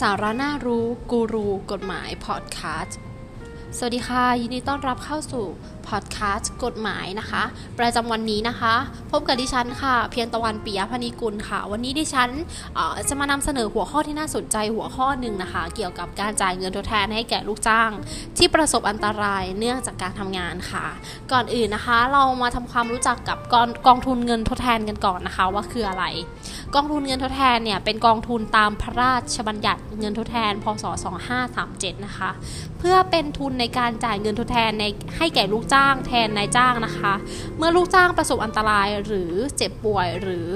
สาระน่ารู้กูรูกฎหมายพอดแคสต์ สวัสดีค่ะ ยินดีต้อนรับเข้าสู่ พอดแคสต์กฎหมายนะคะ ประจำวันนี้นะคะ พบกับดิฉันค่ะ เพียงตะวันปิยพนิกุลค่ะ วันนี้ดิฉันจะมานำเสนอหัวข้อที่น่าสนใจหัวข้อหนึ่งนะคะ เกี่ยวกับการจ่ายเงินทดแทนให้แก่ลูกจ้าง ที่ประสบอันตรายเนื่องจากการทำงานค่ะ ก่อนอื่นนะคะ เรามาทำความรู้จักกับกองกองทุนเงินทดแทนกันก่อนนะคะ ว่าคืออะไร กองทุนเงินทดแทนเนี่ยเป็นกองทุนตามพระราชบัญญัติเงินทดแทน พศ 2537 นะคะ เพื่อเป็นทุนในการจ่ายเงินทดแทนในให้แก่ลูกจ้างแทนนายจ้างนะคะ เมื่อลูกจ้างประสบอันตรายหรือเจ็บป่วยหรือ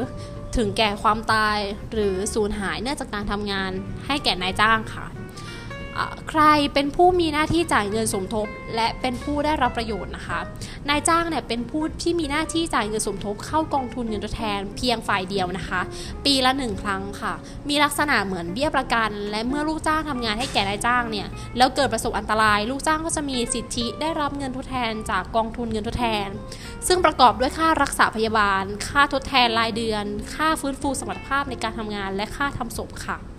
ถึงแก่ความตายหรือสูญหายเนื่องจากการทำงานให้แก่นายจ้างค่ะ ใครเป็นผู้มีหน้าที่จ่ายเงินสมทบ และเป็นผู้ได้รับประโยชน์นะคะ นายจ้างเนี่ยเป็นผู้ที่มีหน้าที่จ่ายเงินสมทบ เข้ากองทุนเงินทดแทนเพียงฝ่ายเดียวนะคะ ปีละหนึ่งครั้งค่ะ มีลักษณะเหมือนเบี้ยประกัน และเมื่อลูกจ้างทำงานให้แก่นายจ้างเนี่ยแล้วเกิดประสบอันตราย ลูกจ้างก็จะมีสิทธิได้รับเงินทดแทนจากกองทุนเงินทดแทน ซึ่งประกอบด้วยค่ารักษาพยาบาล ค่าทดแทนรายเดือน ค่าฟื้นฟูสมรรถภาพในการทำงาน และค่าทำศพค่ะ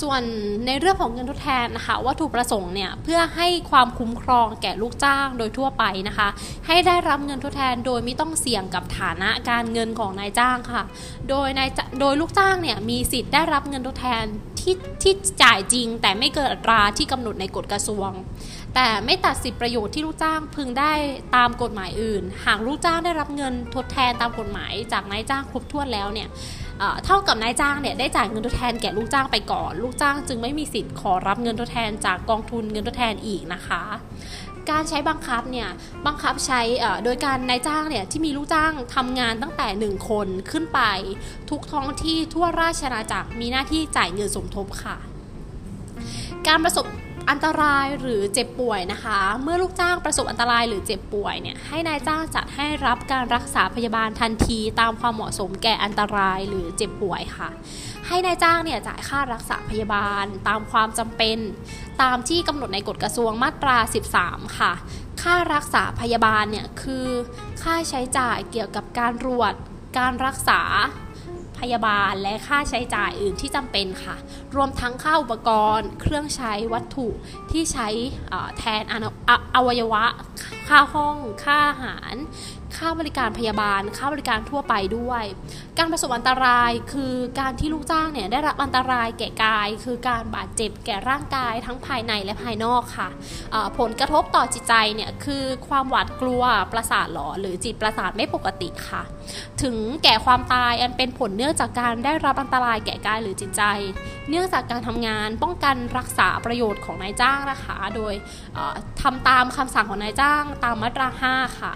ส่วนในเรื่องของเงินทดแทนนะคะวัตถุประสงค์เนี่ยเพื่อให้ความคุ้มครองแก่ลูกจ้างโดยทั่วไปนะคะ ให้ได้รับเงินทดแทนโดยไม่ต้องเสี่ยงกับฐานะการเงินของนายจ้างค่ะ โดยนายโดยลูกจ้างเนี่ยมีสิทธิ์ได้รับเงินทดแทนที่ที่จ่ายจริง แต่ไม่เกินอัตราที่กำหนดในกฎกระทรวง แต่ไม่ตัดสิทธิประโยชน์ที่ลูกจ้างพึงได้ตามกฎหมายอื่น หากลูกจ้างได้รับเงินทดแทนตามกฎหมายจากนายจ้างครบถ้วนแล้วเนี่ย เท่ากับนายจ้างเนี่ยได้จ่ายเงินทดแทนแก่ลูกจ้างไปก่อน ลูกจ้างจึงไม่มีสิทธิ์ขอรับเงินทดแทนจากกองทุนเงินทดแทนอีกนะคะการใช้บังคับเนี่ยบังคับใช้โดยการนายจ้างเนี่ยที่มีลูกจ้างทำงานตั้งแต่ 1 คนขึ้นไป ทุกท้องที่ทั่วราชอาณาจักรมีหน้าที่จ่ายเงินสมทบค่ะ การประสบ อันตรายหรือเจ็บป่วยนะคะ เมื่อลูกจ้างประสบอันตรายหรือเจ็บป่วยเนี่ยให้นายจ้างจัดให้รับการรักษาพยาบาลทันที ตามความเหมาะสมแก่อันตรายหรือเจ็บป่วยค่ะ ให้นายจ้างเนี่ยจ่ายค่ารักษาพยาบาล ตามความจำเป็น ตามที่กำหนดในกฎกระทรวงมาตรา 13 ค่ะ ค่ารักษาพยาบาลเนี่ยคือ ค่าใช้จ่ายเกี่ยวกับการรวดการรักษา พยาบาลและค่าใช้จ่ายอื่นที่จำเป็นค่ะ รวมทั้งค่าอุปกรณ์ เครื่องใช้วัตถุที่ใช้แทนอวัยวะ ค่าห้อง ค่าอาหาร ค่าบริการพยาบาล ค่าบริการทั่วไปด้วย การประสบอันตรายคือการที่ลูกจ้างเนี่ยได้รับอันตรายแก่กาย คือการบาดเจ็บแก่ร่างกายทั้งภายในและภายนอกค่ะผลกระทบต่อจิตใจเนี่ยคือความหวาดกลัวประสาทหลอนหรือจิตประสาทไม่ปกติค่ะ ถึงแก่ความตายอันเป็นผลเนื่องจากการได้รับอันตรายแก่กายหรือจิตใจ เนื่องจากการทำงานป้องกันรักษาประโยชน์ของนายจ้างนะคะ โดยทำตามคำสั่งของนายจ้างตามมาตรา 5 ค่ะ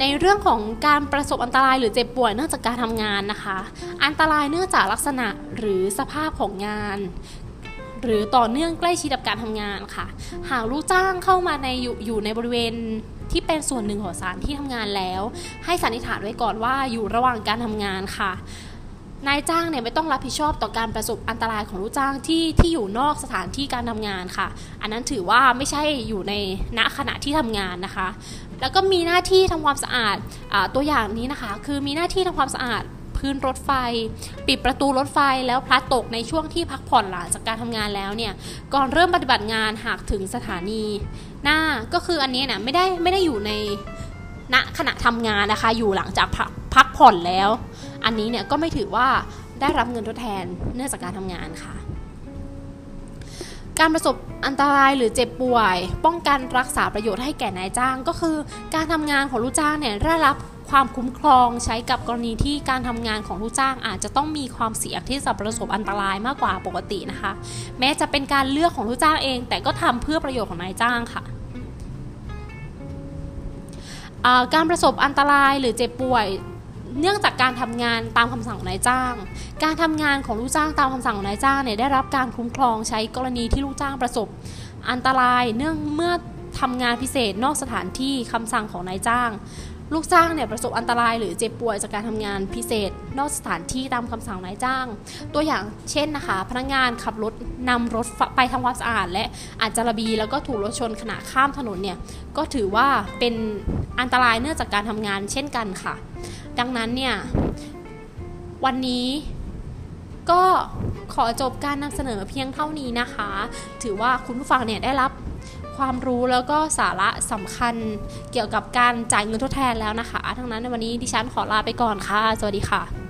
ในเรื่องของการประสบอันตรายหรือเจ็บป่วยเนื่องจากการทำงานนะคะ อันตรายเนื่องจากลักษณะหรือสภาพของงาน หรือต่อเนื่องใกล้ชิดกับการทำงานค่ะ หากลูกจ้างเข้ามาในอยู่อยู่ในบริเวณที่เป็นส่วนหนึ่งของสารที่ทำงานแล้ว ให้สันนิษฐานไว้ก่อนว่าอยู่ระหว่างการทำงานค่ะ นายจ้างเนี่ยไม่ต้องรับผิดชอบต่อการประสบอันตรายของลูกจ้างที่ที่อยู่นอกสถานที่การทำงานค่ะ อันนั้นถือว่าไม่ใช่อยู่ในณขณะที่ทำงานนะคะ แล้วก็มีหน้าที่ทำความสะอาดตัวอย่างนี้นะคะ คือมีหน้าที่ทำความสะอาดพื้นรถไฟ ปิดประตูรถไฟแล้วพลัดตกในช่วงที่พักผ่อนหลังจากการทำงานแล้วเนี่ยก่อนเริ่มปฏิบัติงานหากถึงสถานี หน้าก็คืออันนี้เนี่ยไม่ได้ไม่ได้อยู่ในณขณะทำงานนะคะ อยู่หลังจากพักผ่อนแล้ว อันนี้เนี่ยก็ไม่ถือว่าได้รับเงินทดแทนเนื่องจากการทำงานค่ะ การประสบอันตรายหรือเจ็บป่วย ป้องกันรักษาประโยชน์ให้แก่นายจ้าง ก็คือการทำงานของลูกจ้างเนี่ยได้รับความคุ้มครองใช้กับกรณีที่การทำงานของลูกจ้างอาจจะต้องมีความเสี่ยงที่จะประสบอันตรายมากกว่าปกตินะคะ แม้จะเป็นการเลือกของลูกจ้างเอง แต่ก็ทำเพื่อประโยชน์ของนายจ้างค่ะ การประสบอันตรายหรือเจ็บป่วย เนื่องจากการทำงานตามคำสั่งของนายจ้าง การทำงานของลูกจ้างตามคำสั่งของนายจ้างเนี่ยได้รับการคุ้มครองใช้กรณีที่ลูกจ้างประสบ อันตรายเนื่องเมื่อทำงานพิเศษนอกสถานที่คำสั่งของนายจ้าง ลูกจ้างเนี่ยประสบอันตรายหรือเจ็บป่วยจากการทำงานพิเศษ นอกสถานที่ตามคำสั่งนายจ้าง ตัวอย่างเช่นนะคะ พนักงานขับรถนำรถไปทำความสะอาด และอาจจะระบีแล้วก็ถูกรถชนขณะข้ามถนนเนี่ยก็ถือว่าเป็นอันตรายเนื่องจากการทำงานเช่นกันค่ะ ดังนั้นเนี่ยวันนี้ก็ขอจบการนำเสนอเพียงเท่านี้นะคะ ถือว่าคุณผู้ฟังเนี่ยได้รับความรู้แล้วก็สาระสำคัญเกี่ยวกับการจ่ายเงินทดแทนแล้วนะคะ ทั้งนั้นในวันนี้ดิฉันขอลาไปก่อนค่ะ สวัสดีค่ะ